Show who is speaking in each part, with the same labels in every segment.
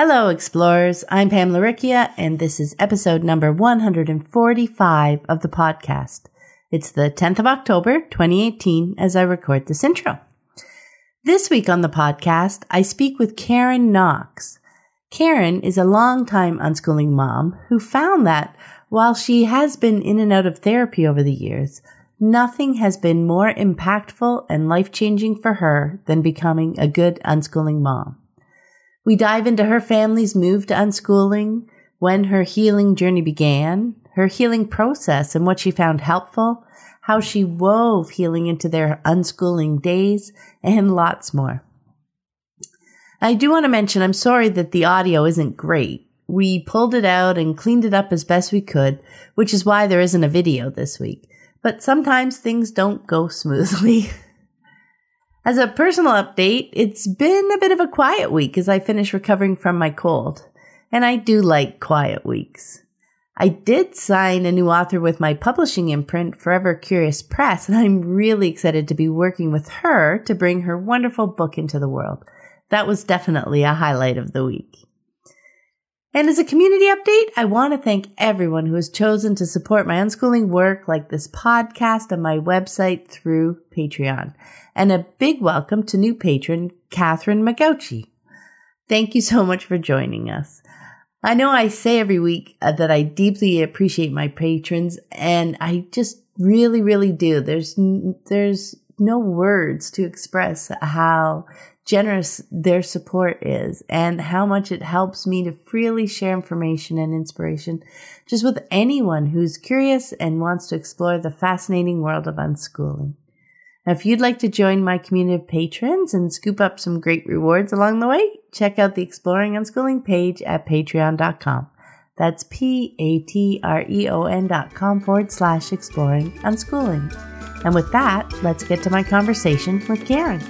Speaker 1: Hello, explorers. I'm Pam Laricchia, and this is episode number 145 of the podcast. It's the 10th of October, 2018, as I record this intro. This week on the podcast, I speak with Karen Knox. Karen is a longtime unschooling mom who found that while she has been in and out of therapy over the years, nothing has been more impactful and life changing for her than becoming a good unschooling mom. We dive into her family's move to unschooling, when her healing journey began, her healing process and what she found helpful, how she wove healing into their unschooling days, and lots more. I do want to mention I'm sorry that the audio isn't great. We pulled it out and cleaned it up as best we could, which is why there isn't a video this week. But sometimes things don't go smoothly. As a personal update, it's been a bit of a quiet week as I finish recovering from my cold. And I do like quiet weeks. I did sign a new author with my publishing imprint, Forever Curious Press, and I'm really excited to be working with her to bring her wonderful book into the world. That was definitely a highlight of the week. And as a community update, I want to thank everyone who has chosen to support my unschooling work like this podcast and my website through Patreon. And a big welcome to new patron, Catherine Magauchi. Thank you so much for joining us. I know I say every week uh, that I deeply appreciate my patrons and I just really, really do. There's, there's no words to express how generous their support is and how much it helps me to freely share information and inspiration just with anyone who's curious and wants to explore the fascinating world of unschooling. Now, if you'd like to join my community of patrons and scoop up some great rewards along the way, check out the Exploring Unschooling page at patreon.com. That's P-A-T-R-E-O-N dot com forward slash exploring unschooling. And with that, let's get to my conversation with Karen.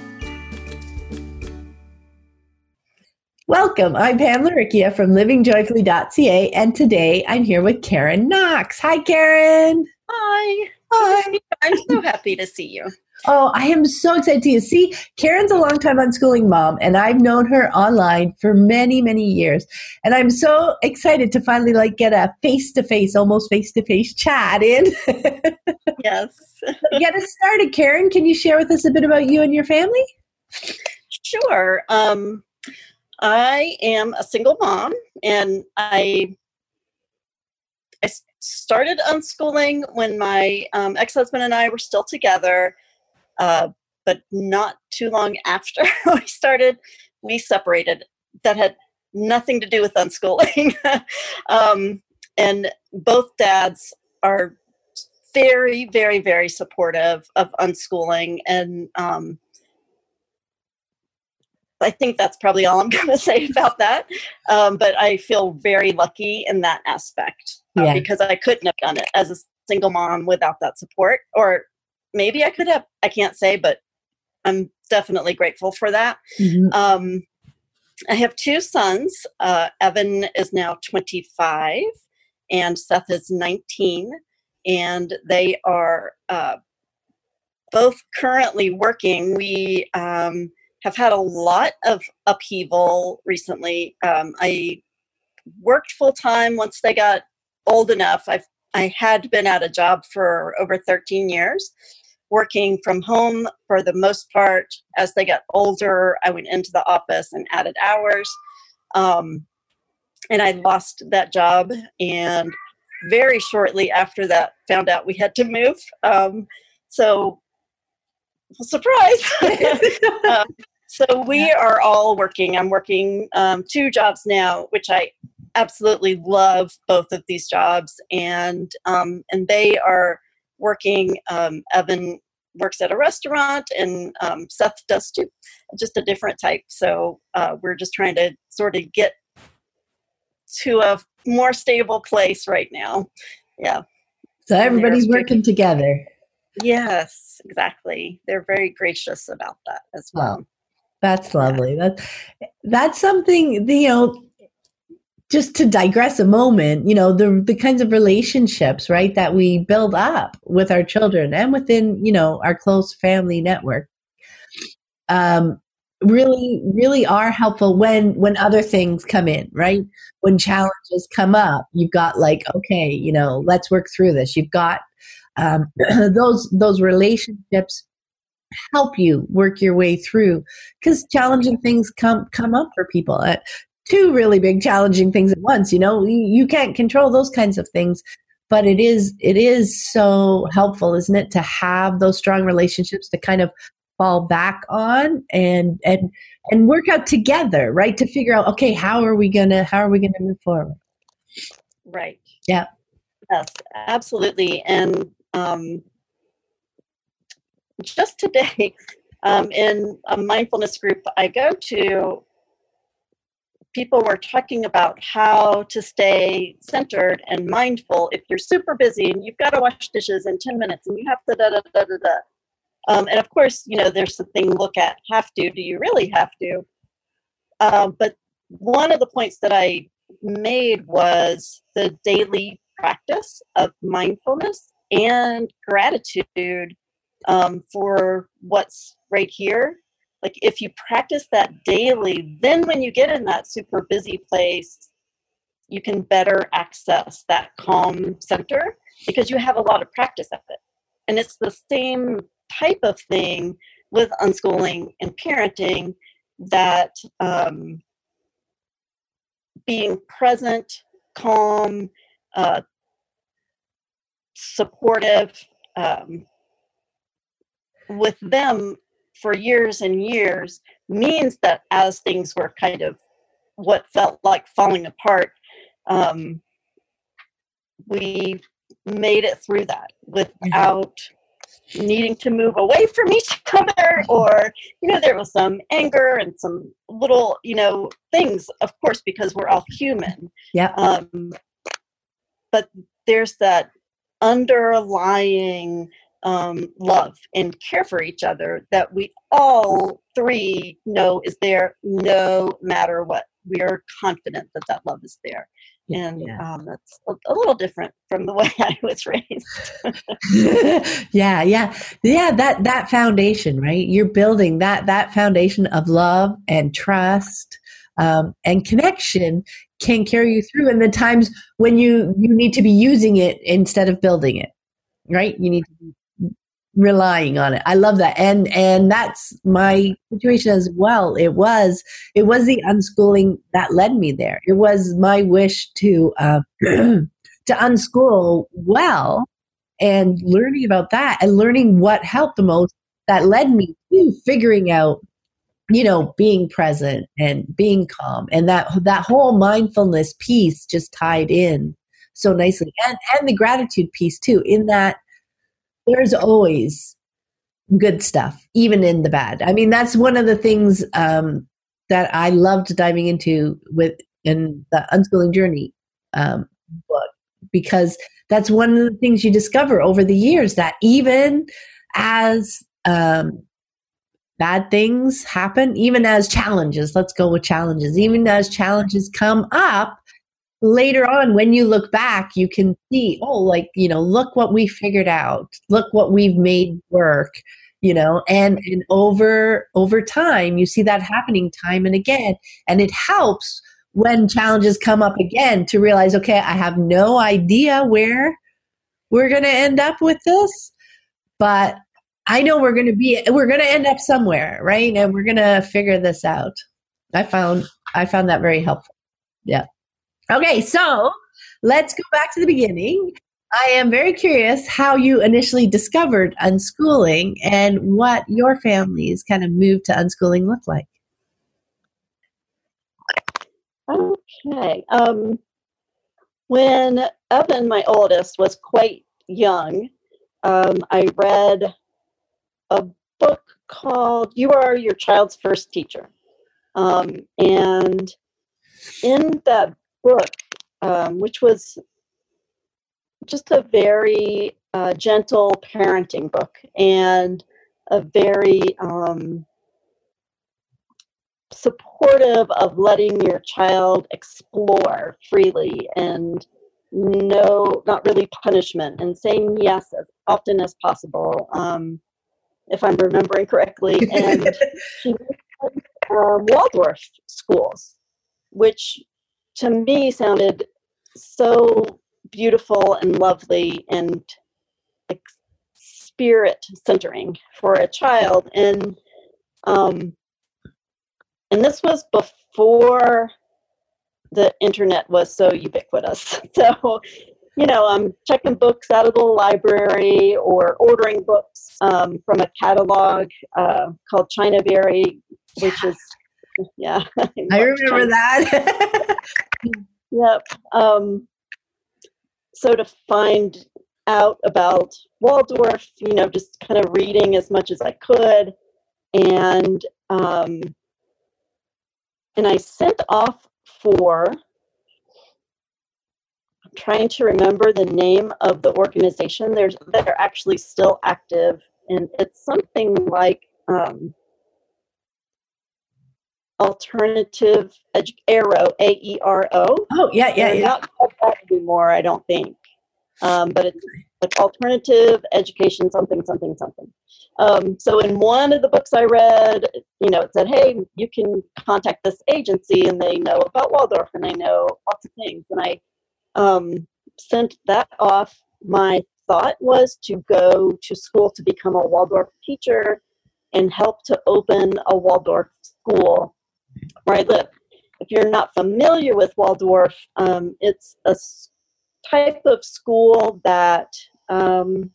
Speaker 1: Welcome. I'm Pam Laricchia from livingjoyfully.ca, and today I'm here with Karen Knox. Hi, Karen.
Speaker 2: Hi. Hi. I'm so happy to see you.
Speaker 1: Oh, I am so excited to see. Karen's a longtime unschooling mom, and I've known her online for many, many years. And I'm so excited to finally like get a face to face, almost face to face chat in.
Speaker 2: yes.
Speaker 1: get us started, Karen. Can you share with us a bit about you and your family?
Speaker 2: Sure. Um, I am a single mom, and I I started unschooling when my um, ex husband and I were still together, uh, but not too long after we started, we separated. That had nothing to do with unschooling. um, and both dads are very, very, very supportive of unschooling and um, I think that's probably all I'm going to say about that. Um, but I feel very lucky in that aspect uh, yeah. because I couldn't have done it as a single mom without that support. Or maybe I could have, I can't say, but I'm definitely grateful for that. Mm-hmm. Um, I have two sons. Uh, Evan is now 25 and Seth is 19. And they are uh, both currently working. We, um, have had a lot of upheaval recently. Um, I worked full time once they got old enough. I've I had been at a job for over 13 years, working from home for the most part. As they got older, I went into the office and added hours. Um, and I lost that job. And very shortly after that, found out we had to move. Um, so surprise. um, so we are all working. I'm working um, two jobs now, which I absolutely love both of these jobs, and um, and they are working. Um, Evan works at a restaurant, and um, Seth does too, just a different type. So uh, we're just trying to sort of get to a more stable place right now. Yeah.
Speaker 1: So everybody's working together.
Speaker 2: Yes, exactly. They're very gracious about that as well.
Speaker 1: that's lovely. Yeah. That's that's something you know. Just to digress a moment, you know the the kinds of relationships, right, that we build up with our children and within you know our close family network. Um, really really are helpful when when other things come in right when challenges come up you've got like okay you know let's work through this you've got um, those those relationships help you work your way through because challenging things come come up for people. Uh, two really big challenging things at once you know? You, you can't control those kinds of things but it is it is so helpful isn't it to have those strong relationships to kind of fall back on and and and work out together right to figure out okay how are we gonna how are we gonna move forward?
Speaker 2: Right.
Speaker 1: Yeah.
Speaker 2: Yes absolutely and um, just today um, in a mindfulness group i go to people were talking about how to stay centered and mindful if you're super busy and you've got to wash dishes in 10 minutes and you have to da da da da da um, and of course, you know, there's the thing look at have to. Do you really have to? Um, but one of the points that I made was the daily practice of mindfulness and gratitude um, for what's right here. Like if you practice that daily, then when you get in that super busy place, you can better access that calm center because you have a lot of practice of it. And it's the same type of thing with unschooling and parenting that um, being present, calm, uh, supportive um, with them for years and years means that as things were kind of what felt like falling apart, um, we made it through that without needing to move away from each other or you know there was some anger and some little you know things of course because we're all human.
Speaker 1: Yeah
Speaker 2: um, but there's that underlying um, love and care for each other that we all three know is there no matter what we are confident that that love is there and yeah. um, that's a, a, little different from the way I was raised.
Speaker 1: yeah, yeah, yeah. That that foundation, right? You're building that that foundation of love and trust um, and connection can carry you through and the times when you you need to be using it instead of building it. Right? You need to be relying on it. I love that. And and that's my situation as well. It was it was the unschooling that led me there. It was my wish to uh, to unschool well and learning about that and learning what helped the most that led me to figuring out you know being present and being calm and that that whole mindfulness piece just tied in so nicely and and the gratitude piece too in that there's always good stuff, even in the bad. I mean, that's one of the things um, that I loved diving into with in the unschooling journey um, book because that's one of the things you discover over the years that even as um, bad things happen, even as challenges, let's go with challenges, even as challenges come up, later on when you look back you can see oh like you know look what we figured out. Look what we've made work you know and and over over time you see that happening time and again. And it helps when challenges come up again to realize okay i have no idea where we're going to end up with this but i know we're going to be we're going to end up somewhere right and we're going to figure this out i found i found that very helpful yeah Okay, so let's go back to the beginning. I am very curious how you initially discovered unschooling and what your family's kind of move to unschooling looked like.
Speaker 2: Okay. Um, when Evan, my oldest, was quite young, um, I read a book called You Are Your Child's First Teacher. Um, and in that book, um, which was just a very uh, gentle parenting book and a very um, supportive of letting your child explore freely and no, not really punishment, and saying yes as often as possible, um, if I'm remembering correctly. And she um, Waldorf schools, which to me sounded so beautiful and lovely and like spirit centering for a child. And um, and this was before the internet was so ubiquitous. So, you know, I'm checking books out of the library or ordering books um, from a catalog uh, called Chinaberry, which is, yeah.
Speaker 1: I remember China. that.
Speaker 2: yep. Um, so to find out about Waldorf, you know, just kind of reading as much as I could. And um, and I sent off for trying to remember the name of the organization. There's they're actually still active, and it's something like um, Alternative Edu- Aero A E R O.
Speaker 1: Oh yeah, yeah, they're yeah.
Speaker 2: Not that anymore, I don't think. Um, but it's like alternative education, something, something, something. Um, so in one of the books I read, you know, it said, hey, you can contact this agency and they know about Waldorf and they know lots of things. And I um, sent that off. My thought was to go to school to become a Waldorf teacher and help to open a Waldorf school where I live. If you're not familiar with Waldorf, um, it's a type of school that um,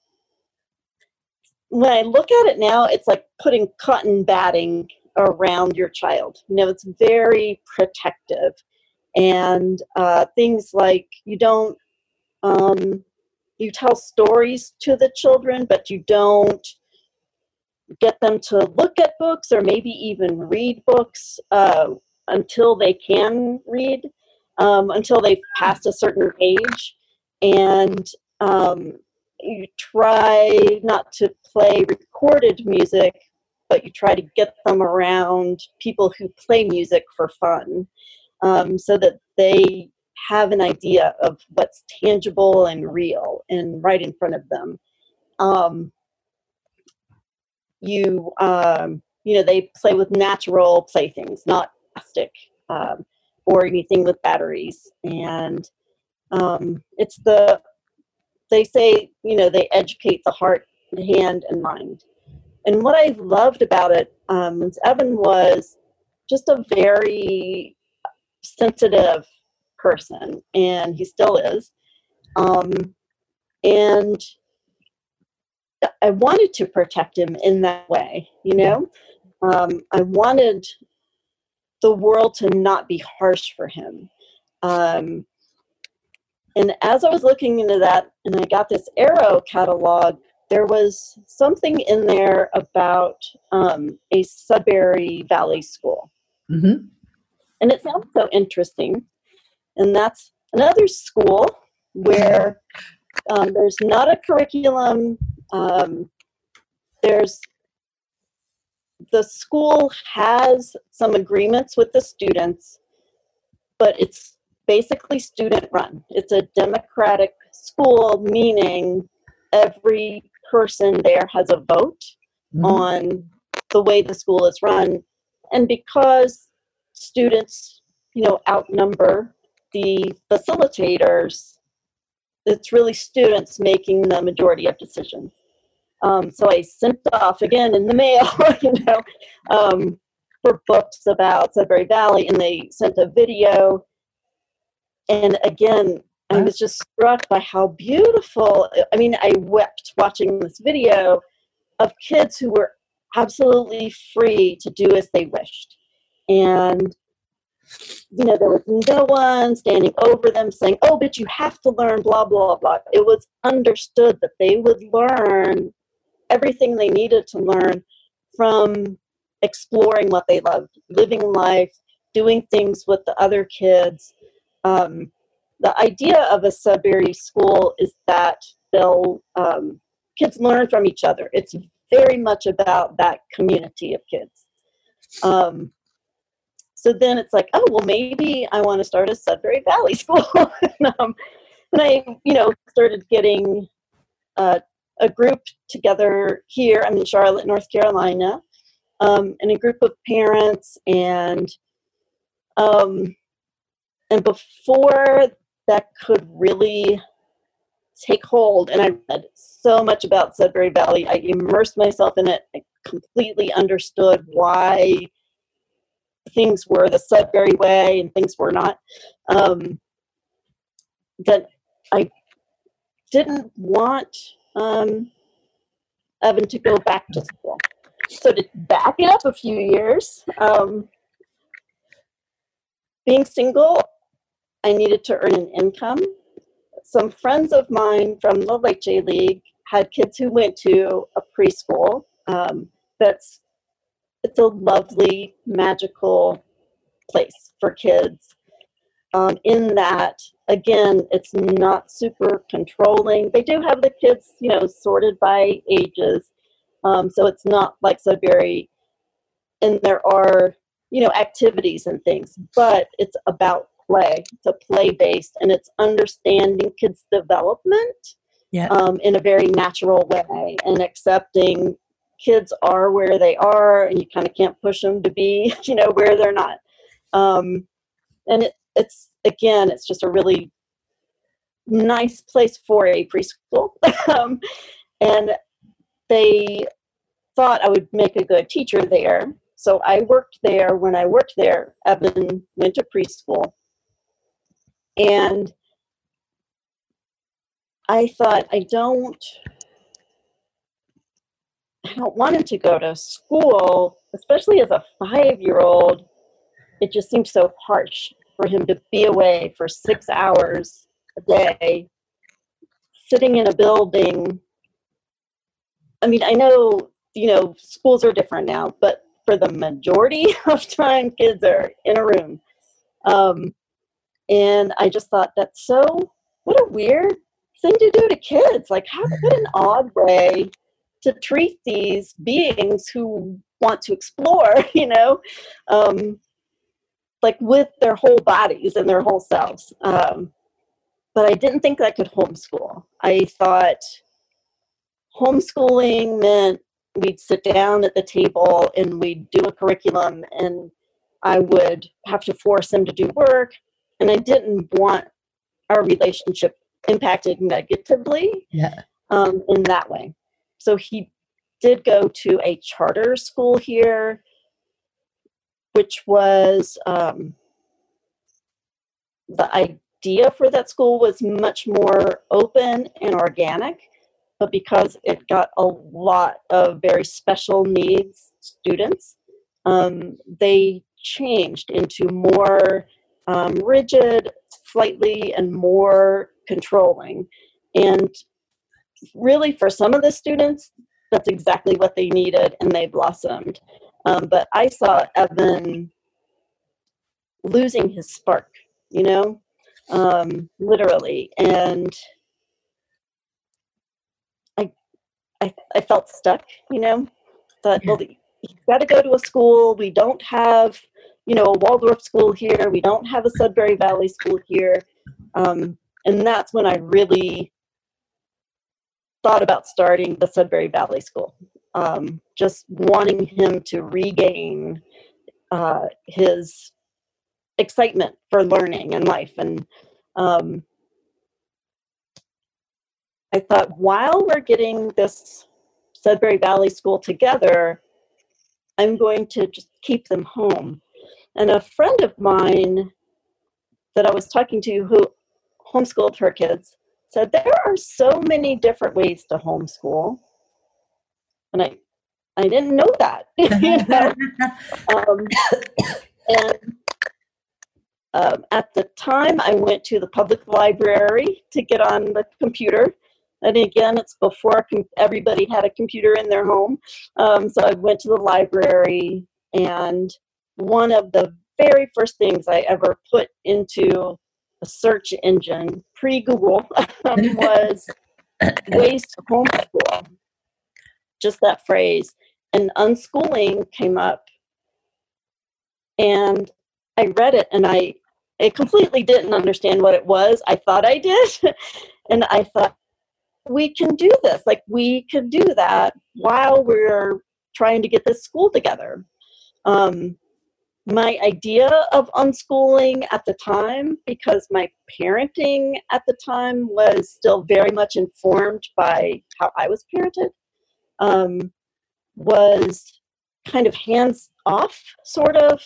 Speaker 2: when I look at it now, it's like putting cotton batting around your child. You know, it's very protective. And uh, things like you don't, um, you tell stories to the children, but you don't get them to look at books or maybe even read books uh, until they can read, um, until they've passed a certain age. And um, you try not to play recorded music, but you try to get them around people who play music for fun um, so that they have an idea of what's tangible and real and right in front of them. Um, you, um, you know, they play with natural playthings, not plastic um, or anything with batteries. And um, it's the they say, you know, they educate the heart, hand, and mind. And what I loved about it um, Evan was just a very sensitive person, and he still is. Um, and I wanted to protect him in that way, you know? Um, I wanted the world to not be harsh for him. Um, and as I was looking into that, and I got this AERO catalog, there was something in there about um, a Sudbury Valley school. Mm-hmm. And it sounds so interesting. And that's another school where um, there's not a curriculum. Um, there's the school has some agreements with the students, but it's basically student run. It's a democratic school, meaning every person there has a vote mm-hmm. on the way the school is run. And because students, you know, outnumber the facilitators, it's really students making the majority of decisions. Um, so I sent off again in the mail, you know, um, for books about Sudbury Valley, and they sent a video and again i was just struck by how beautiful i mean i wept watching this video of kids who were absolutely free to do as they wished and you know there was no one standing over them saying oh but you have to learn blah blah blah it was understood that they would learn everything they needed to learn from exploring what they loved, living life, doing things with the other kids. Um, the idea of a Sudbury school is that they'll um, kids learn from each other. It's very much about that community of kids. Um, so then it's like, oh well, maybe I want to start a Sudbury Valley school, and, um, and, I, you know, started getting uh, a group together here. I'm in Charlotte, North Carolina, um, and a group of parents and um, and before that could really take hold, and I read so much about Sudbury Valley. I immersed myself in it. I completely understood why things were the Sudbury way and things were not. Um, that I didn't want um, Evan to go back to school. So to back it up a few years, um, being single, I needed to earn an income. Some friends of mine from the La Leche League had kids who went to a preschool. Um, that's it's a lovely, magical place for kids. Um, in that, again, it's not super controlling. They do have the kids, you know, sorted by ages, um, so it's not like Sudbury. And there are, you know, activities and things, but it's about play. It's a play based, and it's understanding kids' development yeah. um, in a very natural way and accepting kids are where they are, and you kind of can't push them to be, you know, where they're not. Um, and it, it's again, it's just a really nice place for a preschool. um, and they thought I would make a good teacher there. So I worked there. When I worked there, Evan went to preschool. And I thought, I don't, I don't want him to go to school, especially as a five year old. It just seems so harsh for him to be away for six hours a day, sitting in a building. I mean, I know, you know, schools are different now, but for the majority of time, kids are in a room. Um, and I just thought that's so, what a weird thing to do to kids. Like, how what an odd way to treat these beings who want to explore, you know, um, like with their whole bodies and their whole selves. Um, but I didn't think I could homeschool. I thought homeschooling meant we'd sit down at the table and we'd do a curriculum and I would have to force them to do work and I didn't want our relationship impacted negatively yeah. um, in that way. So he did go to a charter school here, which was um, the idea for that school was much more open and organic, but because it got a lot of very special needs students, um, they changed into more um, rigid, slightly, and more controlling. And really, for some of the students, that's exactly what they needed, and they blossomed. Um, but I saw Evan losing his spark, you know, um, literally, and I, I, I felt stuck, you know. Thought, yeah. well, he's got to go to a school. We don't have you know, a Waldorf school here. We don't have a Sudbury Valley school here. Um, and that's when I really thought about starting the Sudbury Valley School. Um, just wanting him to regain uh, his excitement for learning and life. And um, I thought, while we're getting this Sudbury Valley School together, I'm going to just keep them home and a friend of mine that I was talking to who homeschooled her kids said there are so many different ways to homeschool. And I I didn't know that. you know? um, and um, at the time, I went to the public library to get on the computer, And again, it's before everybody had a computer in their home. Um, so I went to the library, and one of the very first things I ever put into a search engine pre Google was ways to homeschool. Just that phrase. And unschooling came up. And I read it and I I completely didn't understand what it was. I thought I did. and I thought, we can do this. Like, we could do that while we're trying to get this school together. Um, my idea of unschooling at the time, because my parenting at the time was still very much informed by how I was parented, um, was kind of hands off, sort of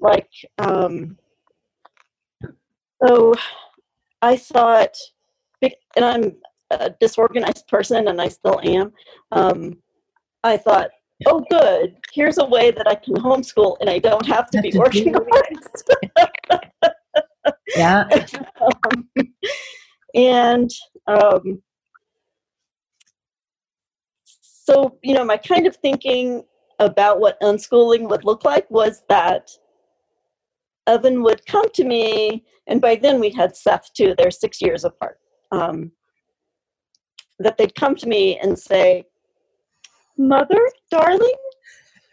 Speaker 2: like um, so I thought, and I'm a disorganized person, and I still am. Um, I thought, oh, good. Here's a way that I can homeschool, and I don't have to have be to working hard.
Speaker 1: yeah.
Speaker 2: um, and um, so, you know, my kind of thinking about what unschooling would look like was that Evan would come to me, and by then we had Seth too, they're six years apart. Um, that they'd come to me and say, Mother, darling,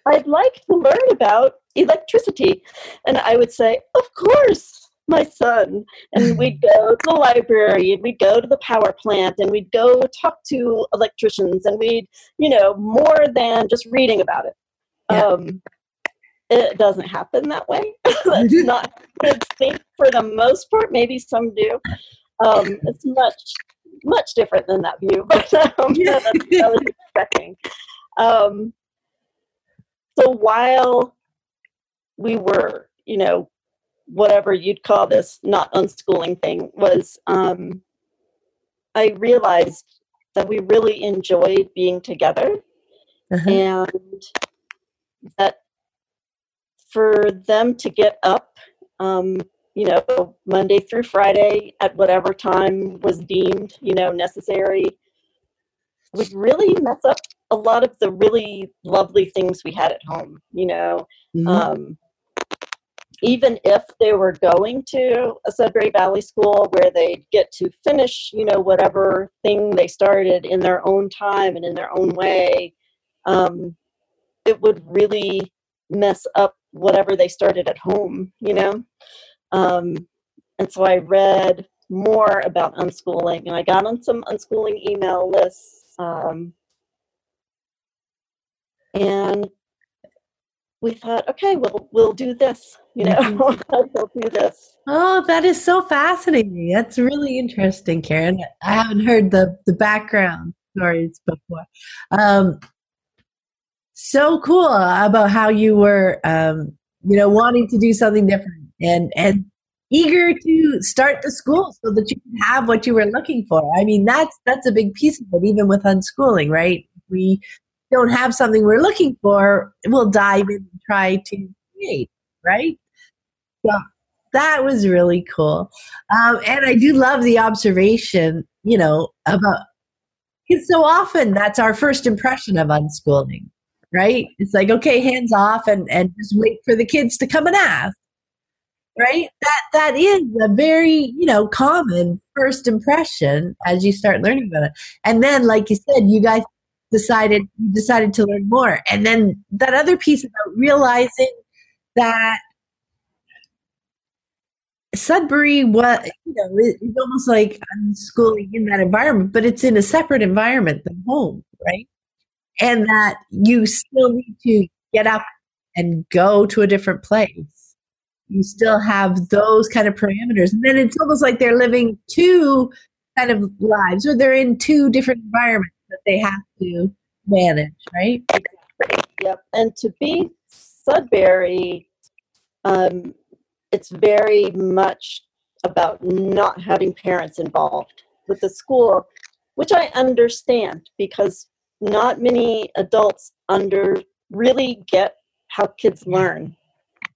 Speaker 2: I'd like to learn about electricity. And I would say, Of course, my son. And we'd go to the library and we'd go to the power plant and we'd go talk to electricians and we'd, you know, more than just reading about it. Yeah. Um, it doesn't happen that way. That's not kids think for the most part. Maybe some do. Um, it's much much different than that view, but um, that's what I was expecting. Um, so while we were, you know, whatever you'd call this not unschooling thing was, um, I realized that we really enjoyed being together, uh-huh. and that for them to get up, um, you know, Monday through Friday at whatever time was deemed, you know, necessary, would really mess up a lot of the really lovely things we had at home, you know. Mm-hmm. Um, even if they were going to a Sudbury Valley school where they'd get to finish, you know, whatever thing they started in their own time and in their own way, um, it would really mess up whatever they started at home, you know? Um, and so I read more about unschooling and I got on some unschooling email lists. Um, and we thought, okay, we'll we'll do this, you know, mm-hmm. we'll do this.
Speaker 1: Oh, that is so fascinating. That's really interesting, Karen. I haven't heard the the background stories before. Um, so cool about how you were um, you know wanting to do something different and and eager to start the school so that you can have what you were looking for i mean that's that's a big piece of it even with unschooling right we don't have something we're looking for we'll dive in and try to create right yeah that was really cool um, and i do love the observation you know about because so often that's our first impression of unschooling right? It's like, okay, hands off and, and just wait for the kids to come and ask. Right? That that is a very, you know, common first impression as you start learning about it. And then, like you said, you guys decided you decided to learn more. And then that other piece about realizing that Sudbury, what you know, it's almost like unschooling in that environment, but it's in a separate environment than home, right? and that you still need to get up and go to a different place. You still have those kind of parameters. And then it's almost like they're living two kind of lives or they're in two different environments that they have to manage, right?
Speaker 2: Exactly. Yep. And to be Sudbury, um, it's very much about not having parents involved with the school, which I understand because not many adults under really get how kids learn.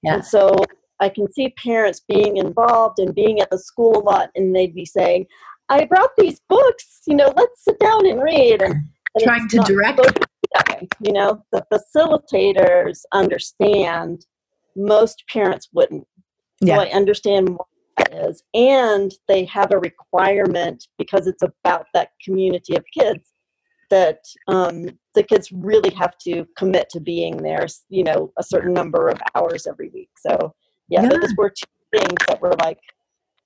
Speaker 2: Yeah. And so I can see parents being involved and being at the school a lot, and they'd be saying, I brought these books, you know, let's sit down and read. And, and
Speaker 1: trying to direct.
Speaker 2: You know, the facilitators understand most parents wouldn't. Yeah. So I understand what that is. And they have a requirement because it's about that community of kids that um, the kids really have to commit to being there, you know, a certain number of hours every week. So, yeah, yeah. those were two things that were like,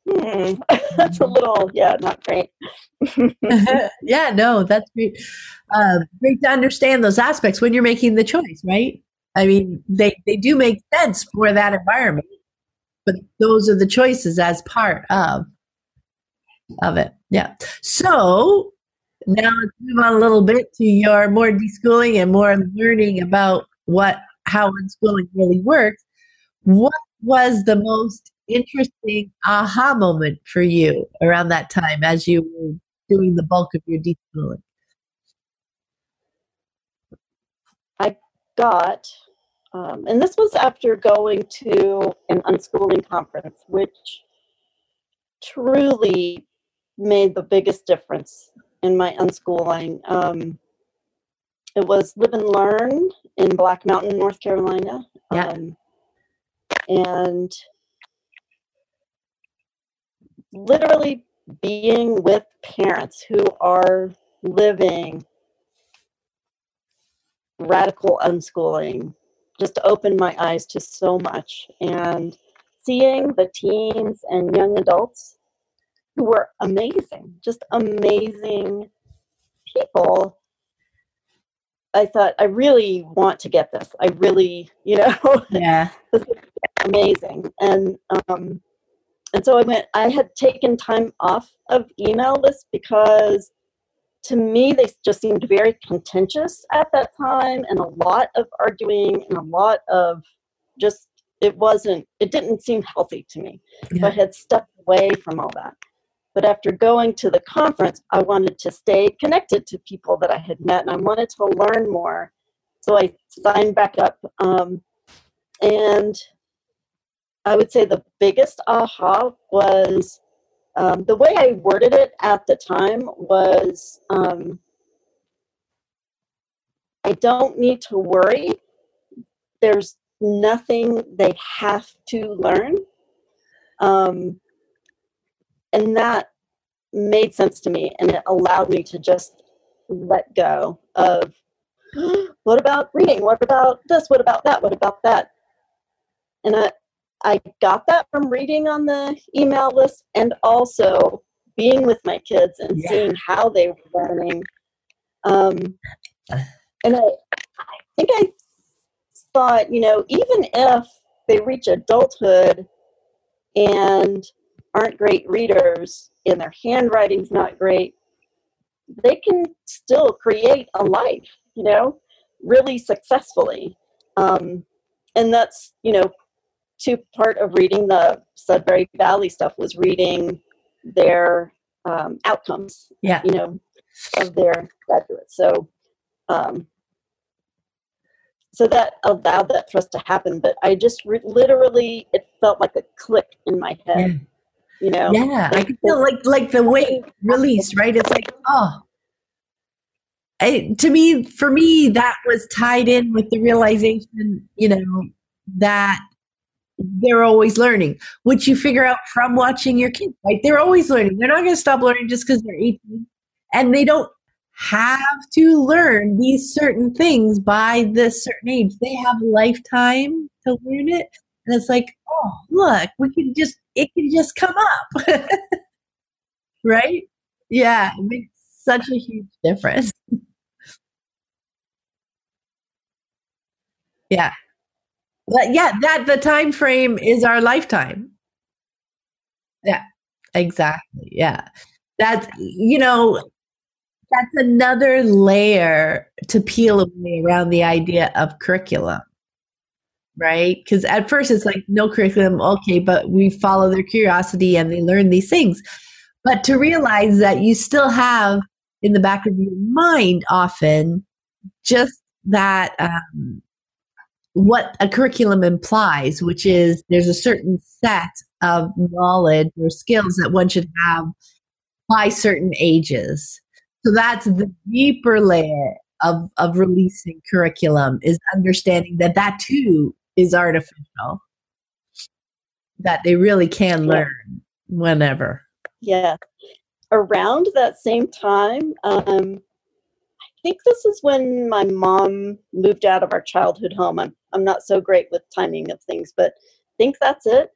Speaker 2: hmm, that's a little, yeah, not great.
Speaker 1: yeah, no, that's great. Uh, great to understand those aspects when you're making the choice, right? I mean, they, they do make sense for that environment, but those are the choices as part of of it. Yeah. So now let's move on a little bit to your more deschooling and more learning about what how unschooling really works. What was the most interesting aha moment for you around that time as you were doing the bulk of your deschooling?
Speaker 2: I got, um, and this was after going to an unschooling conference, which truly made the biggest difference in my unschooling. Um, it was Live and Learn in Black Mountain, North Carolina.
Speaker 1: Yeah. Um,
Speaker 2: and literally being with parents who are living radical unschooling just opened my eyes to so much and seeing the teens and young adults who were amazing, just amazing people. I thought, I really want to get this. I really, you know,
Speaker 1: yeah, this is
Speaker 2: amazing. And um, and so I went. I had taken time off of email lists because, to me, they just seemed very contentious at that time, and a lot of arguing and a lot of just it wasn't. It didn't seem healthy to me. Yeah. So I had stepped away from all that. But after going to the conference, I wanted to stay connected to people that I had met and I wanted to learn more. So I signed back up. Um, and I would say the biggest aha was um, the way I worded it at the time was um, I don't need to worry. There's nothing they have to learn. Um, and that made sense to me and it allowed me to just let go of what about reading what about this what about that what about that and i i got that from reading on the email list and also being with my kids and yeah. seeing how they were learning um, and I, I think i thought you know even if they reach adulthood and aren't great readers and their handwriting's not great, they can still create a life, you know, really successfully. Um, and that's, you know, two part of reading the Sudbury Valley stuff was reading their um, outcomes,
Speaker 1: yeah.
Speaker 2: you know, of their graduates. So, um, so that allowed that for us to happen. But I just re- literally, it felt like a click in my head. Yeah you know
Speaker 1: yeah i feel like like the weight release right it's like oh I, to me for me that was tied in with the realization you know that they're always learning which you figure out from watching your kids right they're always learning they're not going to stop learning just because they're 18 and they don't have to learn these certain things by this certain age they have a lifetime to learn it and it's like oh look we can just it can just come up. right? Yeah, it makes such a huge difference. yeah. But yeah, that the time frame is our lifetime. Yeah, exactly. Yeah. That's you know, that's another layer to peel away around the idea of curriculum right? Because at first it's like no curriculum, okay, but we follow their curiosity and they learn these things. But to realize that you still have in the back of your mind often just that um, what a curriculum implies, which is there's a certain set of knowledge or skills that one should have by certain ages. So that's the deeper layer of, of releasing curriculum is understanding that that too is artificial, that they really can learn whenever.
Speaker 2: Yeah. Around that same time, um, think this is when my mom moved out of our childhood home. I'm, I'm not so great with timing of things, but I think that's it.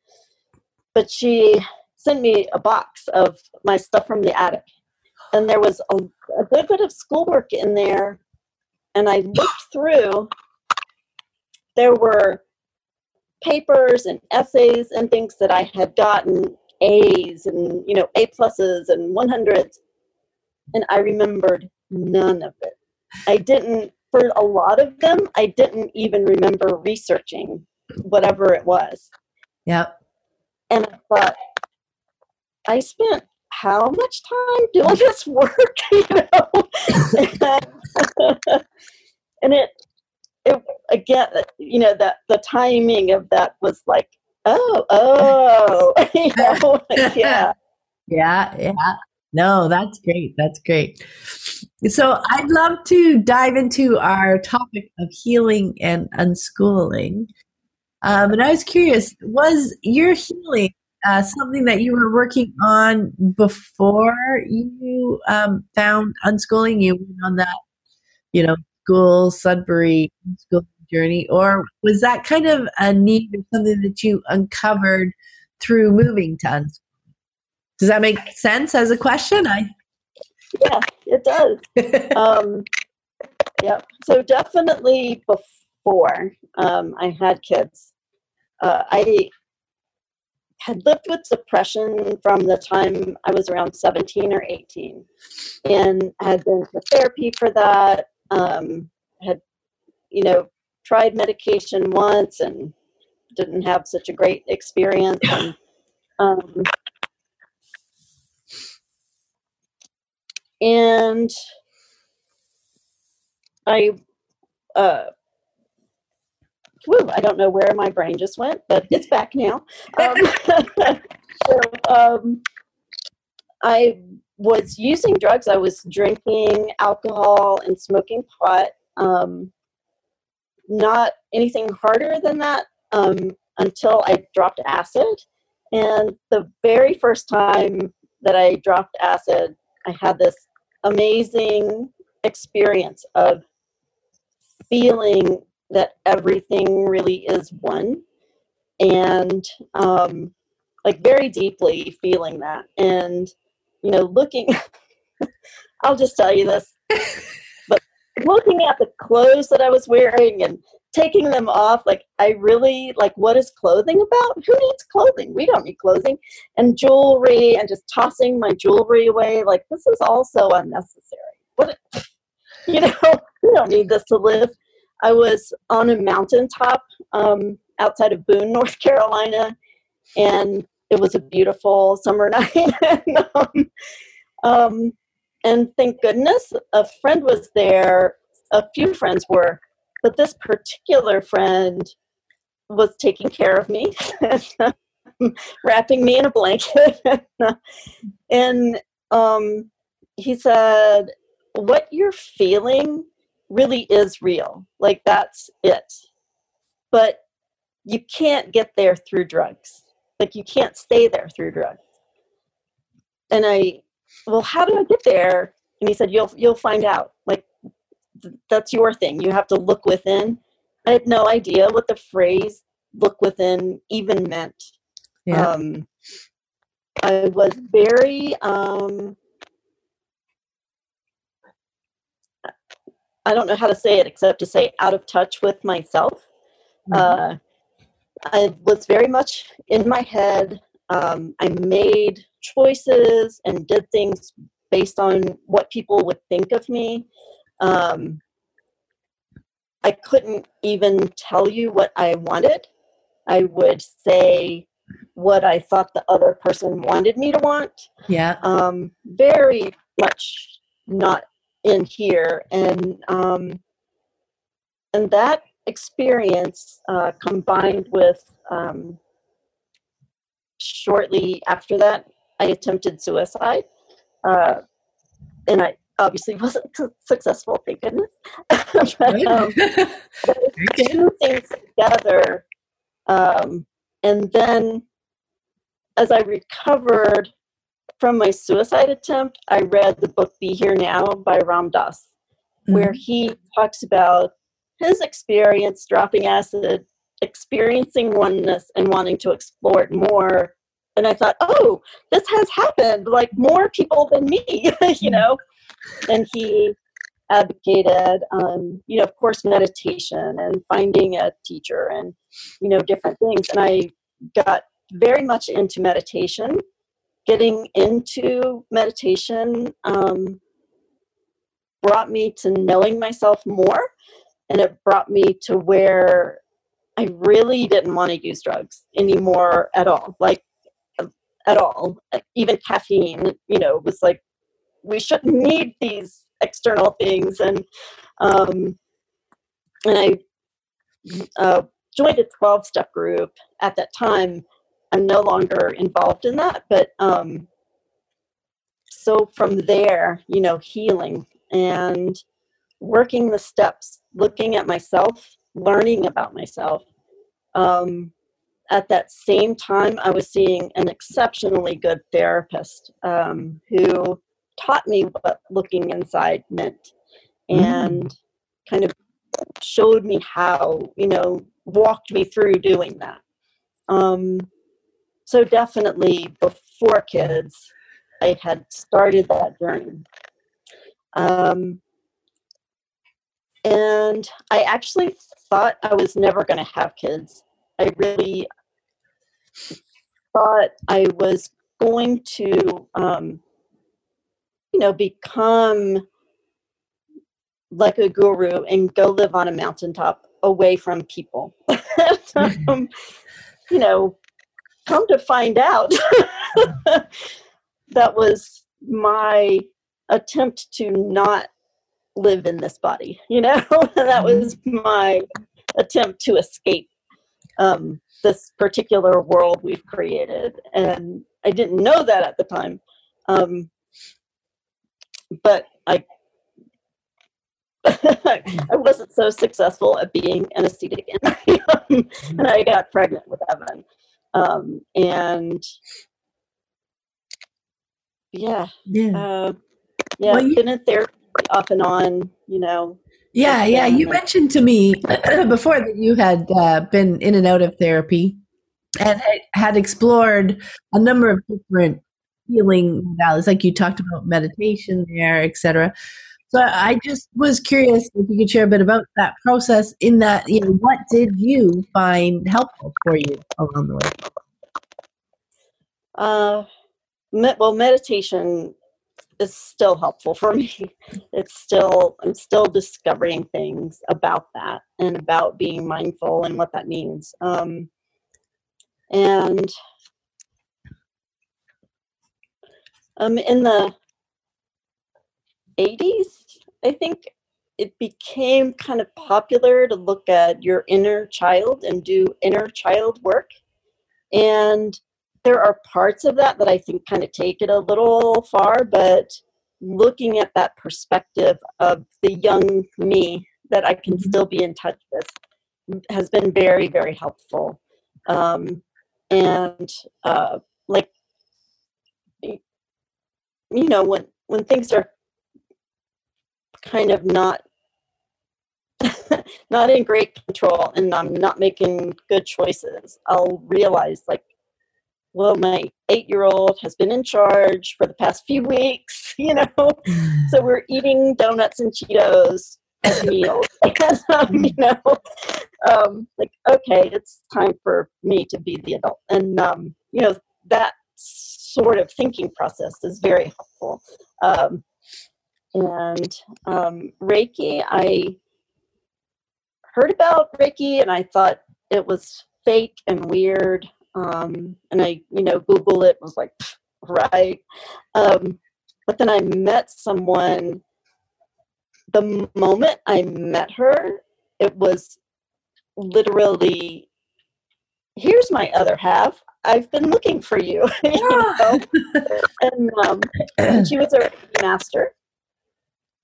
Speaker 2: But she sent me a box of my stuff from the attic. And there was a, a good bit of schoolwork in there. And I looked through, there were papers and essays and things that I had gotten A's and you know A pluses and 100s, and I remembered none of it. I didn't for a lot of them. I didn't even remember researching whatever it was.
Speaker 1: Yep.
Speaker 2: And I thought, I spent how much time doing this work, you know? and it, it again, you know, that the timing of that was like, oh, oh, you know, yeah,
Speaker 1: yeah, yeah. No, that's great. That's great. So I'd love to dive into our topic of healing and unschooling. Um, and I was curious, was your healing uh, something that you were working on before you um, found unschooling? You went on that, you know, school Sudbury school journey, or was that kind of a need or something that you uncovered through moving to unschooling? Does that make sense as a question? I
Speaker 2: yeah, it does. um, yeah, so definitely before um, I had kids, uh, I had lived with depression from the time I was around 17 or 18 and had been to therapy for that. Um, had, you know, tried medication once and didn't have such a great experience. And, um, and I uh, whew, I don't know where my brain just went, but it's back now. Um, so, um, I was using drugs. I was drinking alcohol and smoking pot. Um, not anything harder than that um, until I dropped acid. And the very first time that I dropped acid, I had this amazing experience of feeling that everything really is one and um, like very deeply feeling that. And you know looking i'll just tell you this but looking at the clothes that i was wearing and taking them off like i really like what is clothing about? Who needs clothing? We don't need clothing. And jewelry and just tossing my jewelry away like this is also unnecessary. What you know we don't need this to live. I was on a mountaintop um, outside of Boone, North Carolina, and it was a beautiful summer night. and, um, um, and thank goodness a friend was there. A few friends were, but this particular friend was taking care of me, wrapping me in a blanket. and um, he said, What you're feeling really is real. Like that's it. But you can't get there through drugs. Like you can't stay there through drugs. And I, well, how do I get there? And he said, you'll you'll find out. Like that's your thing. You have to look within. I had no idea what the phrase "look within" even meant. Yeah. Um, I was very um, I don't know how to say it except to say out of touch with myself. Mm-hmm. Uh, I was very much in my head. Um, I made choices and did things based on what people would think of me. Um, I couldn't even tell you what I wanted. I would say what I thought the other person wanted me to want.
Speaker 1: Yeah.
Speaker 2: Um, very much not in here and um, and that experience uh, combined with um, shortly after that i attempted suicide uh, and I obviously wasn't successful, thank goodness. but, um, two things together, um, and then as I recovered from my suicide attempt, I read the book Be Here Now by Ram Dass, mm-hmm. where he talks about his experience dropping acid, experiencing oneness, and wanting to explore it more. And I thought, oh, this has happened, like more people than me, you know? And he advocated, um, you know, of course, meditation and finding a teacher and, you know, different things. And I got very much into meditation. Getting into meditation um, brought me to knowing myself more, and it brought me to where I really didn't want to use drugs anymore at all. Like, at all. Even caffeine, you know, was like, we shouldn't need these external things. And, um, and I uh, joined a 12 step group at that time I'm no longer involved in that. But um, so from there, you know, healing and working the steps, looking at myself, learning about myself. Um, at that same time, I was seeing an exceptionally good therapist um, who taught me what looking inside meant mm. and mm. kind of showed me how, you know, walked me through doing that. Um, so definitely before kids, I had started that journey. Um, and I actually thought I was never going to have kids. I really thought I was going to, um, you know, become like a guru and go live on a mountaintop away from people. um, you know, come to find out, that was my attempt to not live in this body. You know, that was mm-hmm. my attempt to escape um, this particular world we've created, and I didn't know that at the time. Um, but I I wasn't so successful at being an ascetic, and I got pregnant with Evan. Um, and yeah,
Speaker 1: yeah,
Speaker 2: uh, yeah, well, you, been in therapy off and on, you know.
Speaker 1: Yeah, yeah. You mentioned to me before that you had uh, been in and out of therapy and had explored a number of different healing modalities, like you talked about meditation there, etc. So I just was curious if you could share a bit about that process. In that, you know, what did you find helpful for you along the way?
Speaker 2: Uh, me- well, meditation is still helpful for me. It's still I'm still discovering things about that and about being mindful and what that means. Um, and um, in the 80s, I think it became kind of popular to look at your inner child and do inner child work. And there are parts of that that I think kind of take it a little far, but looking at that perspective of the young me that I can mm-hmm. still be in touch with has been very, very helpful. Um, and uh, like, you know, when when things are kind of not not in great control and I'm not making good choices, I'll realize like, well, my eight year old has been in charge for the past few weeks, you know, so we're eating donuts and Cheetos as meals. and, um, you know, um, like, okay, it's time for me to be the adult. And, um, you know, that sort of thinking process is very helpful. Um, and um, Reiki, I heard about Reiki and I thought it was fake and weird. Um, and I, you know, Google it was like, right. Um, but then I met someone. The moment I met her, it was literally, here's my other half. I've been looking for you. you know? and, um, and she was a master.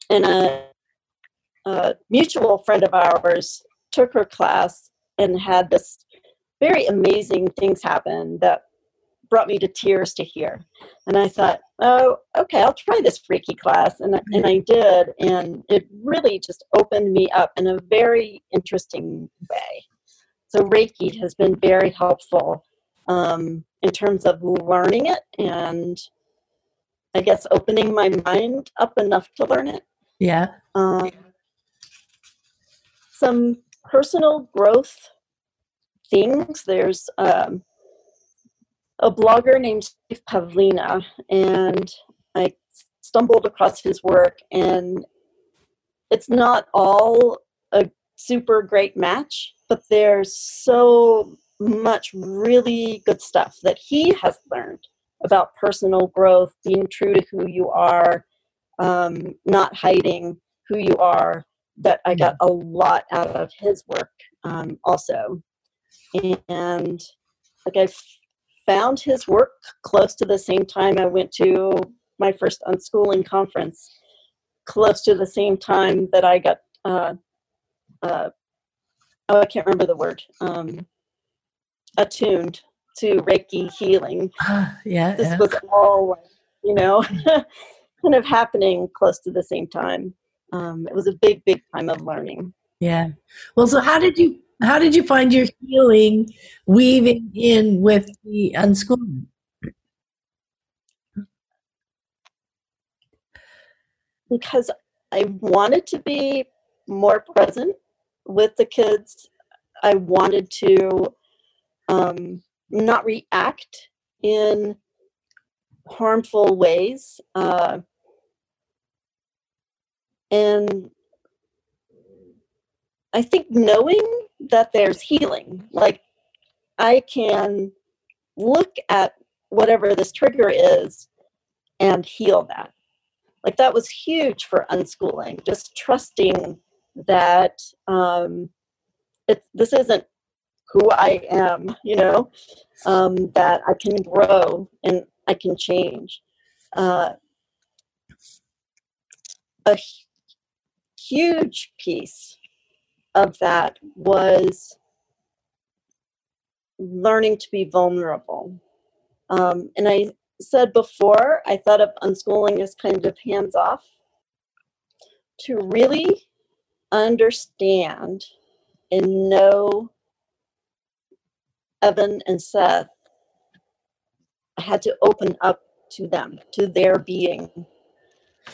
Speaker 2: And a, a mutual friend of ours took her class and had this very amazing things happen that brought me to tears to hear. And I thought, oh, okay, I'll try this freaky class. And, and I did. And it really just opened me up in a very interesting way. So Reiki has been very helpful um, in terms of learning it and I guess opening my mind up enough to learn it.
Speaker 1: Yeah.
Speaker 2: Um, some personal growth things. There's um, a blogger named Steve Pavlina, and I stumbled across his work, and it's not all a super great match, but there's so much really good stuff that he has learned about personal growth, being true to who you are, um, not hiding who you are, that I got a lot out of his work um, also. And like I found his work close to the same time I went to my first unschooling conference, close to the same time that I got, uh, uh, oh, I can't remember the word, um, attuned to Reiki healing.
Speaker 1: yeah.
Speaker 2: This
Speaker 1: yeah.
Speaker 2: was all, you know, kind of happening close to the same time. Um, it was a big, big time of learning.
Speaker 1: Yeah. Well, so how did you how did you find your healing weaving in with the unschooling?
Speaker 2: Because I wanted to be more present with the kids. I wanted to um, not react in harmful ways. Uh, and I think knowing that there's healing, like I can look at whatever this trigger is and heal that. Like that was huge for unschooling, just trusting that um, it, this isn't who I am, you know, um, that I can grow and I can change. Uh, a huge piece of that was learning to be vulnerable. Um, and I said before, I thought of unschooling as kind of hands off. To really understand and know Evan and Seth, I had to open up to them, to their being.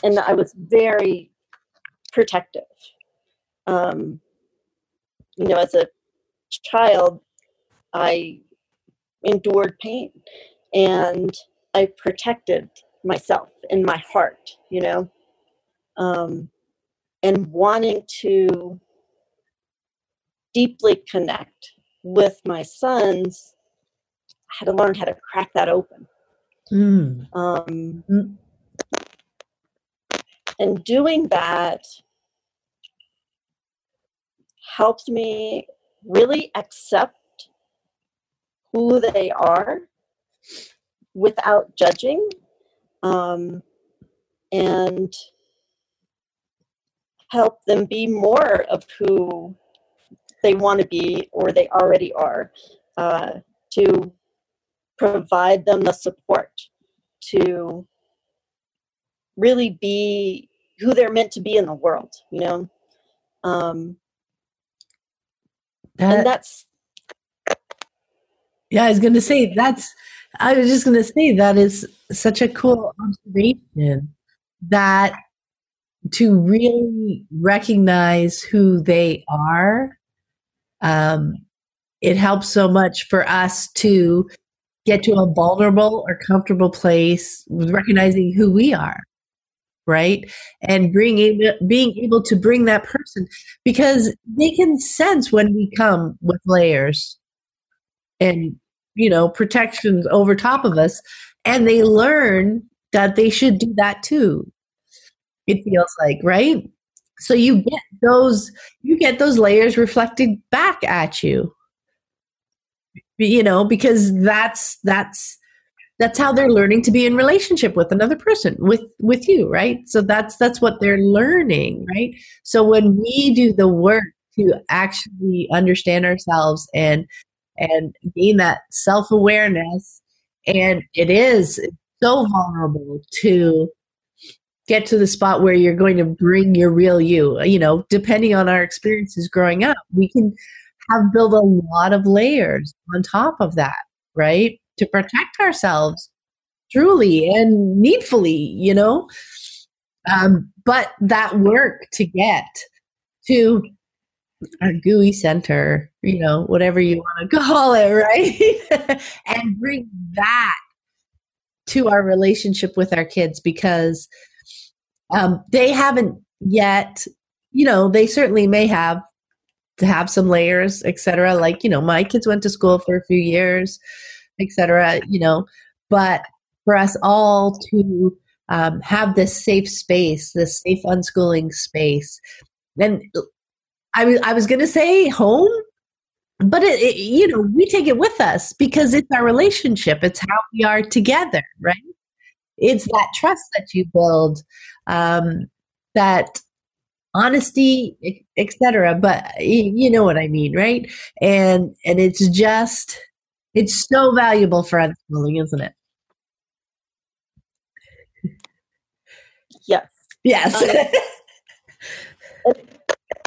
Speaker 2: And I was very protective. Um, you know, as a child, I endured pain and I protected myself in my heart, you know, um, and wanting to deeply connect with my sons, I had to learn how to crack that open. Mm. Um, mm. And doing that helped me really accept who they are without judging um, and help them be more of who they want to be or they already are uh, to provide them the support to really be who they're meant to be in the world you know? Um, that, and that's
Speaker 1: yeah i was going to say that's i was just going to say that is such a cool observation that to really recognize who they are um, it helps so much for us to get to a vulnerable or comfortable place with recognizing who we are right? And bring able, being able to bring that person because they can sense when we come with layers and you know protections over top of us and they learn that they should do that too it feels like right so you get those you get those layers reflected back at you. You know, because that's that's that's how they're learning to be in relationship with another person with with you right? So that's that's what they're learning right? So when we do the work to actually understand ourselves and and gain that self-awareness and it is so vulnerable to get to the spot where you're going to bring your real you you know depending on our experiences growing up we can have built a lot of layers on top of that right to protect ourselves truly and needfully, you know. Um, but that work to get to our gooey center, you know, whatever you want to call it, right? and bring that to our relationship with our kids because um, they haven't yet, you know, they certainly may have to have some layers, etc. Like, you know, my kids went to school for a few years etc. You know, but for us all to um, have this safe space, this safe unschooling space, and I was I was going to say home, but it, it, you know we take it with us because it's our relationship. It's how we are together, right? It's that trust that you build, um, that honesty, etc. But you know what I mean, right? And and it's just it's so valuable for unschooling, isn't it?
Speaker 2: Yes.
Speaker 1: Yes.
Speaker 2: Um,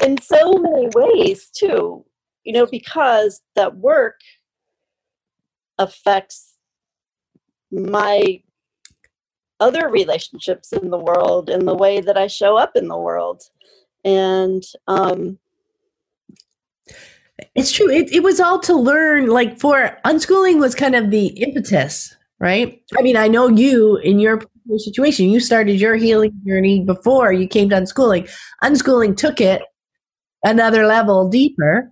Speaker 2: in so many ways, too, you know, because that work affects my other relationships in the world and the way that I show up in the world. And um,
Speaker 1: it's true. It, it was all to learn, like for unschooling was kind of the impetus, right? I mean, I know you in your situation, you started your healing journey before you came to unschooling. Unschooling took it another level deeper,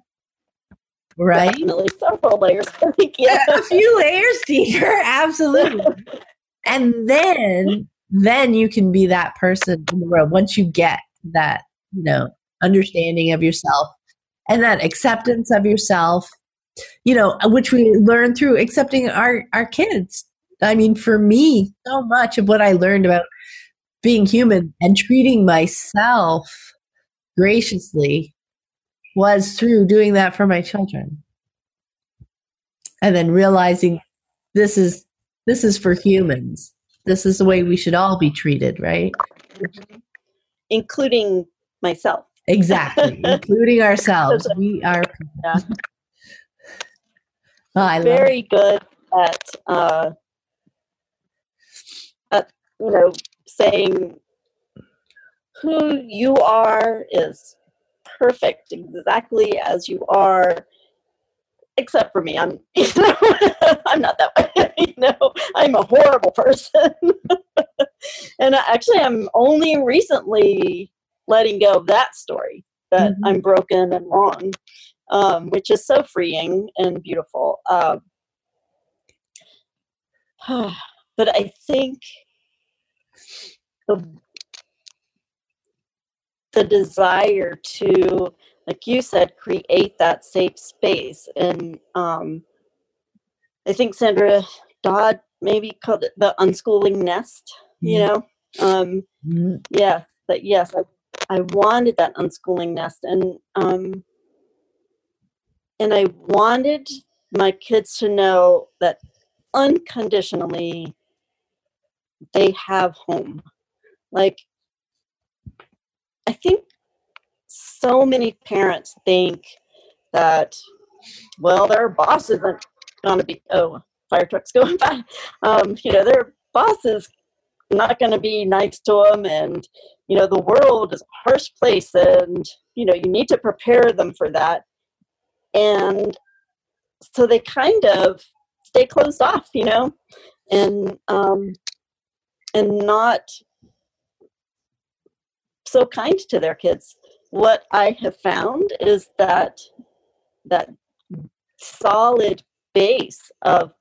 Speaker 1: right?
Speaker 2: Definitely several layers. yeah.
Speaker 1: A few layers deeper, absolutely. And then, then you can be that person in the world once you get that, you know, understanding of yourself and that acceptance of yourself you know which we learn through accepting our our kids. I mean for me so much of what i learned about being human and treating myself graciously was through doing that for my children. And then realizing this is this is for humans this is the way we should all be treated right
Speaker 2: including myself
Speaker 1: Exactly, including ourselves. We are. Yeah.
Speaker 2: oh, very good at uh, at you know saying who you are is perfect exactly as you are except for me i'm you know, i'm not that way you know i'm a horrible person and actually i'm only recently letting go of that story that mm-hmm. I'm broken and wrong, um, which is so freeing and beautiful. Um, but I think the the desire to, like you said, create that safe space, and um, I think Sandra Dodd maybe called it the unschooling nest. You know, um, mm-hmm. yeah, but yes, I I wanted that unschooling nest, and um, and I wanted my kids to know that unconditionally they have home. Like, I think so many parents think that, well, their boss isn't going to be, oh, fire truck's going by. Um, you know, their boss is not going to be nice to them and you know the world is a harsh place and you know you need to prepare them for that and so they kind of stay closed off you know and um and not so kind to their kids what i have found is that that solid base of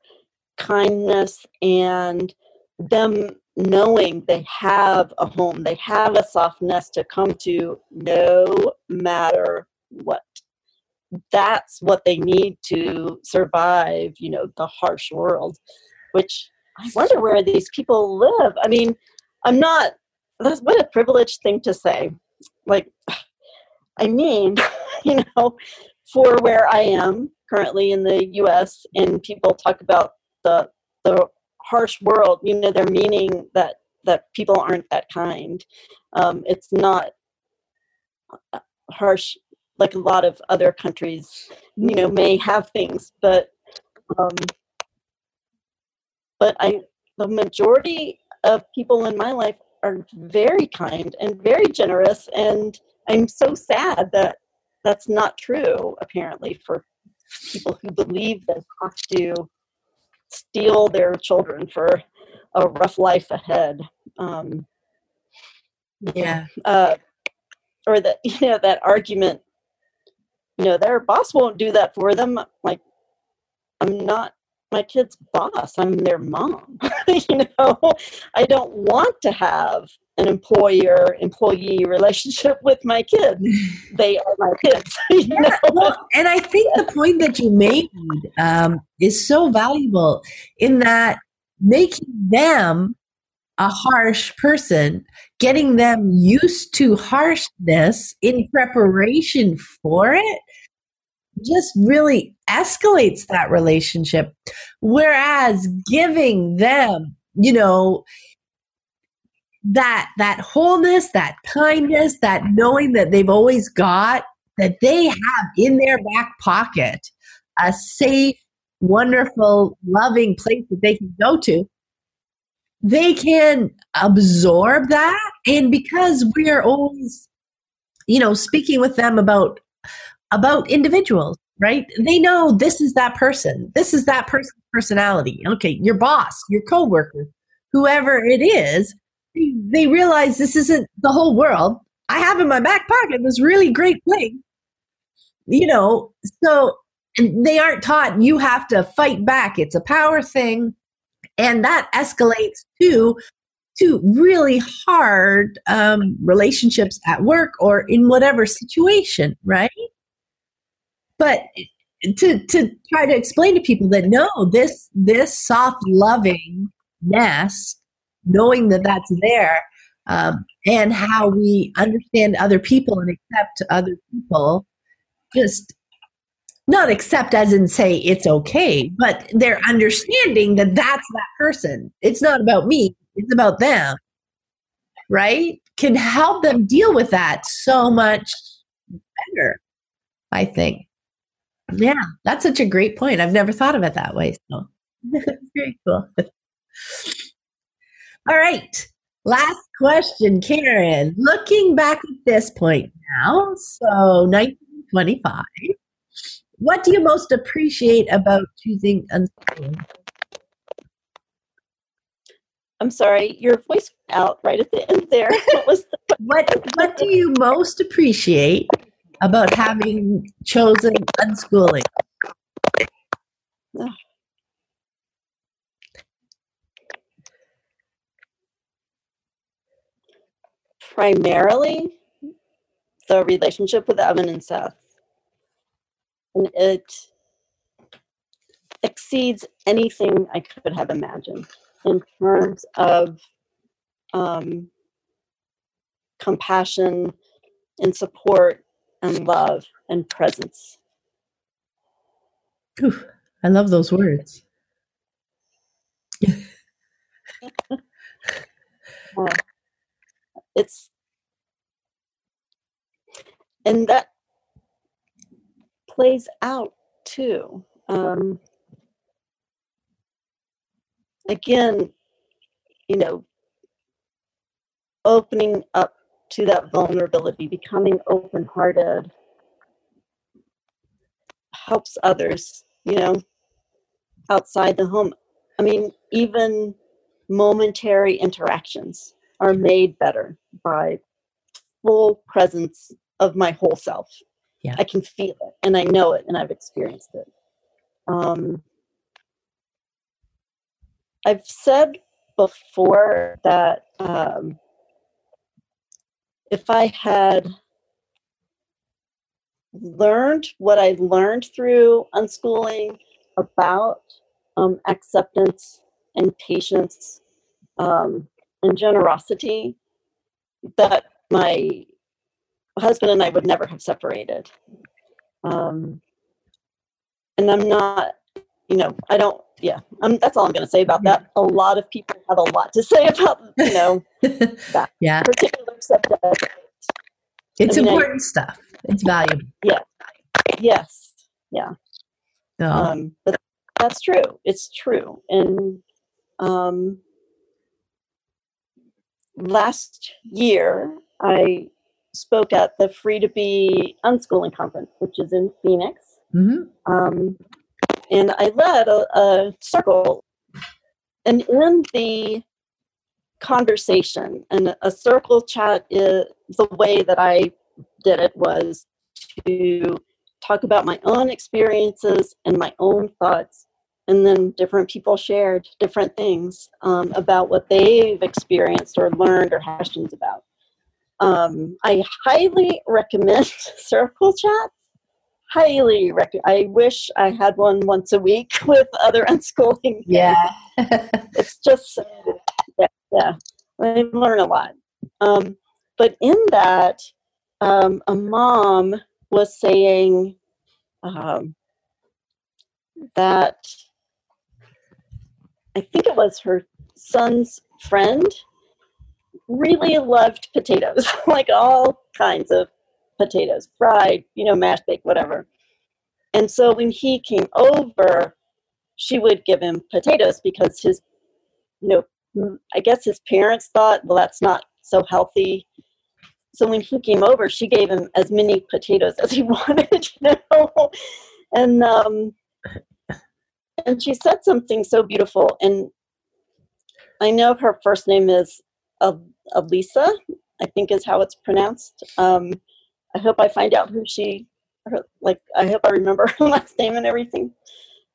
Speaker 2: kindness and them knowing they have a home, they have a soft nest to come to no matter what. that's what they need to survive, you know, the harsh world, which I wonder where these people live. I mean, I'm not, that's what a privileged thing to say. Like, I mean, you know, for where I am currently in the US and people talk about the, the harsh world, you know, they're meaning that, that people aren't that kind. Um, it's not uh, harsh like a lot of other countries, you know, may have things, but um, but I the majority of people in my life are very kind and very generous, and I'm so sad that that's not true. Apparently, for people who believe they have to steel their children for a rough life ahead. Um,
Speaker 1: yeah.
Speaker 2: Uh, or that you know that argument you know their boss won't do that for them like i'm not my kid's boss. I'm their mom you know? I don't want to have an employer employee relationship with my kids. They are my kids
Speaker 1: yeah, well, and i think the point that you made um, is so valuable in that making them a harsh person getting them used to harshness in preparation for it just really escalates that relationship. Whereas giving them, you know, that that wholeness, that kindness, that knowing that they've always got that they have in their back pocket a safe, wonderful, loving place that they can go to they can absorb that and because we're always you know speaking with them about about individuals right? They know this is that person. This is that person's personality. Okay your boss your coworker whoever it is they, realize this isn't the whole world. I have in my back pocket this really great thing you know so they aren't taught you have to fight back. It's a power thing. And that escalates to to really hard um, relationships at work or in whatever situation, right? But to to try to explain to people that no, this this soft loving lovingness, knowing that that's there, um, and how we understand other people and accept other people, just not accept as in say it's okay, but they're understanding that that's that person. It's not about me, it's about them. Right? Can help them deal with that so much better, I think. Yeah, that's such a great point. I've never thought of it that way. So very cool. All right. Last question, Karen. Looking back at this point now, so 1925, what do you most appreciate about choosing unschooling?
Speaker 2: I'm sorry, your voice out right at the end there. What was the-
Speaker 1: what What do you most appreciate about having chosen unschooling?
Speaker 2: Primarily, the relationship with Evan and Seth and it exceeds anything I could have imagined in terms of um, compassion and support and love and presence.
Speaker 1: Ooh, I love those words.
Speaker 2: uh, it's and that plays out too. Um, again, you know, opening up to that vulnerability, becoming open hearted, helps others, you know, outside the home. I mean, even momentary interactions are made better by full presence of my whole self
Speaker 1: yeah.
Speaker 2: I can feel it and I know it and I've experienced it. Um, I've said before that um, if I had learned what I learned through unschooling about um, acceptance and patience um, and generosity that my husband and I would never have separated. Um, and I'm not, you know, I don't, yeah, I'm, that's all I'm going to say about that. A lot of people have a lot to say about, you know, that
Speaker 1: yeah.
Speaker 2: Particular subject.
Speaker 1: It's I mean, important I, stuff. It's valuable.
Speaker 2: Yeah. Yes. Yeah. No. Um, but that's true. It's true. And um, last year, I spoke at the Free to Be Unschooling Conference, which is in Phoenix. Mm-hmm. Um, and I led a, a circle. And in the conversation, and a circle chat is the way that I did it was to talk about my own experiences and my own thoughts. And then different people shared different things um, about what they've experienced or learned or questions about. Um, I highly recommend Circle Chat. Highly recommend. I wish I had one once a week with other unschooling.
Speaker 1: Yeah,
Speaker 2: it's just yeah, yeah. I learn a lot. Um, but in that, um, a mom was saying um, that I think it was her son's friend really loved potatoes, like all kinds of potatoes, fried, you know, mashed baked, whatever. And so when he came over, she would give him potatoes because his, you know, I guess his parents thought, well, that's not so healthy. So when he came over, she gave him as many potatoes as he wanted, you know. And um, and she said something so beautiful. And I know her first name is Elisa, I think is how it's pronounced. Um, I hope I find out who she, her, like, I hope I remember her last name and everything.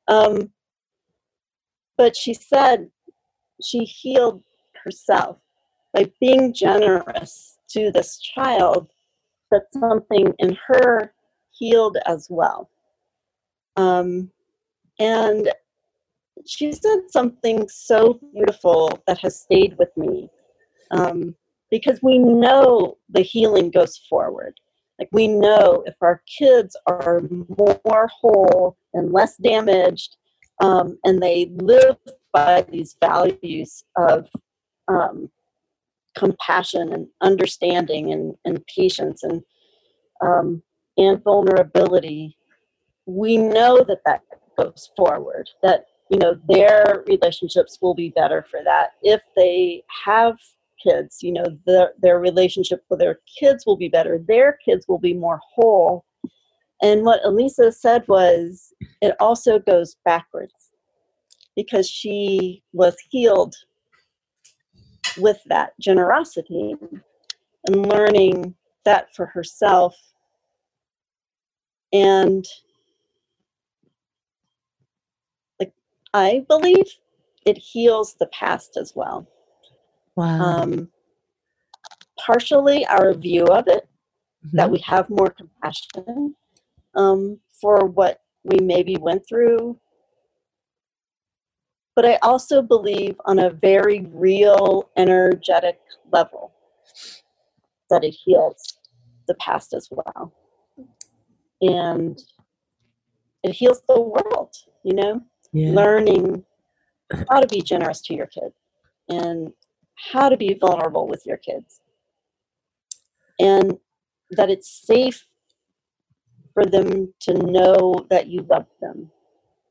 Speaker 2: Um, but she said she healed herself by being generous to this child that something in her healed as well. Um, and she said something so beautiful that has stayed with me um, because we know the healing goes forward. Like we know if our kids are more whole and less damaged, um, and they live by these values of um, compassion and understanding and, and patience and um, and vulnerability, we know that that goes forward. That you know their relationships will be better for that if they have kids. You know their their relationship with their kids will be better. Their kids will be more whole. And what Elisa said was, it also goes backwards because she was healed with that generosity and learning that for herself. And like i believe it heals the past as well.
Speaker 1: Wow. Um,
Speaker 2: partially our view of it mm-hmm. that we have more compassion um, for what we maybe went through but I also believe on a very real, energetic level that it heals the past as well. And it heals the world, you know, yeah. learning how to be generous to your kids and how to be vulnerable with your kids. And that it's safe for them to know that you love them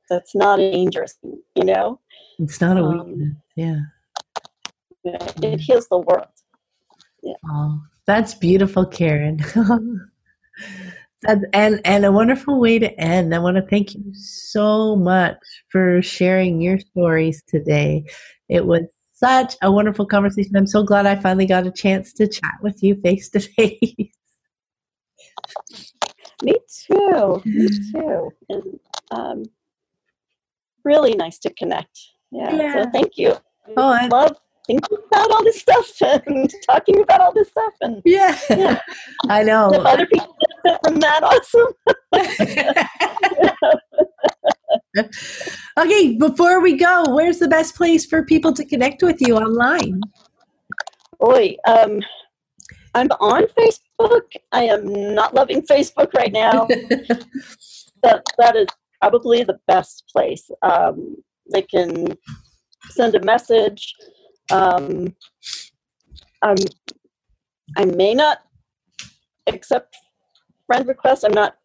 Speaker 2: that's not dangerous, you know?
Speaker 1: It's not a um, yeah.
Speaker 2: It heals the world. Yeah.
Speaker 1: Oh, that's beautiful, Karen. and and a wonderful way to end. I want to thank you so much for sharing your stories today. It was such a wonderful conversation. I'm so glad I finally got a chance to chat with you face to face.
Speaker 2: Me too. Me too. And um, really nice to connect. Yeah. yeah. So thank you.
Speaker 1: Oh, I
Speaker 2: love thinking about all this stuff and talking about all this stuff and
Speaker 1: yeah, yeah. I know.
Speaker 2: If other people benefit from that,
Speaker 1: awesome. okay, before we go, where's the best place for people to connect with you online?
Speaker 2: Oi, um, I'm on Facebook. I am not loving Facebook right now. that that is probably the best place. Um, they can send a message. Um, um, I may not accept friend requests. I'm not.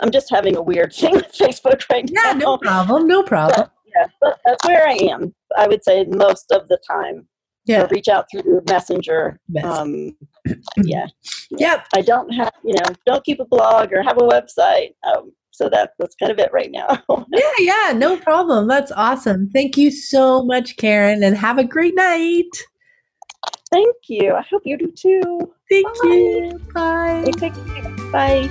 Speaker 2: I'm just having a weird thing with Facebook right
Speaker 1: yeah,
Speaker 2: now.
Speaker 1: Yeah, no problem. No problem.
Speaker 2: But, yeah, but that's where I am. I would say most of the time. Yeah. So reach out through Messenger. Um, yeah.
Speaker 1: Yep.
Speaker 2: I don't have, you know, don't keep a blog or have a website. Um, so that that's kind of it right now.
Speaker 1: yeah, yeah, no problem. That's awesome. Thank you so much, Karen, and have a great night.
Speaker 2: Thank you. I hope you do too.
Speaker 1: Thank Bye. you. Bye.
Speaker 2: Take care. Bye.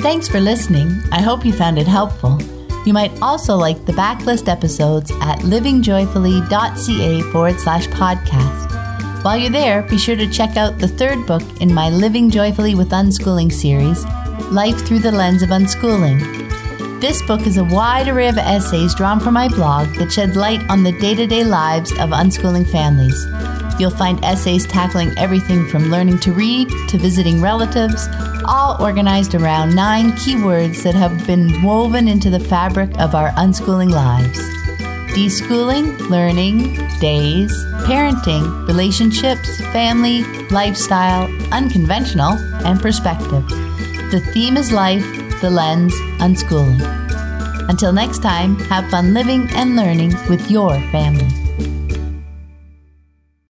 Speaker 1: Thanks for listening. I hope you found it helpful. You might also like the backlist episodes at livingjoyfully.ca forward slash podcast. While you're there, be sure to check out the third book in my Living Joyfully with Unschooling series, Life Through the Lens of Unschooling. This book is a wide array of essays drawn from my blog that shed light on the day to day lives of unschooling families. You'll find essays tackling everything from learning to read to visiting relatives, all organized around nine keywords that have been woven into the fabric of our unschooling lives deschooling, learning, days, parenting, relationships, family, lifestyle, unconventional, and perspective. The theme is life, the lens, unschooling. Until next time, have fun living and learning with your family.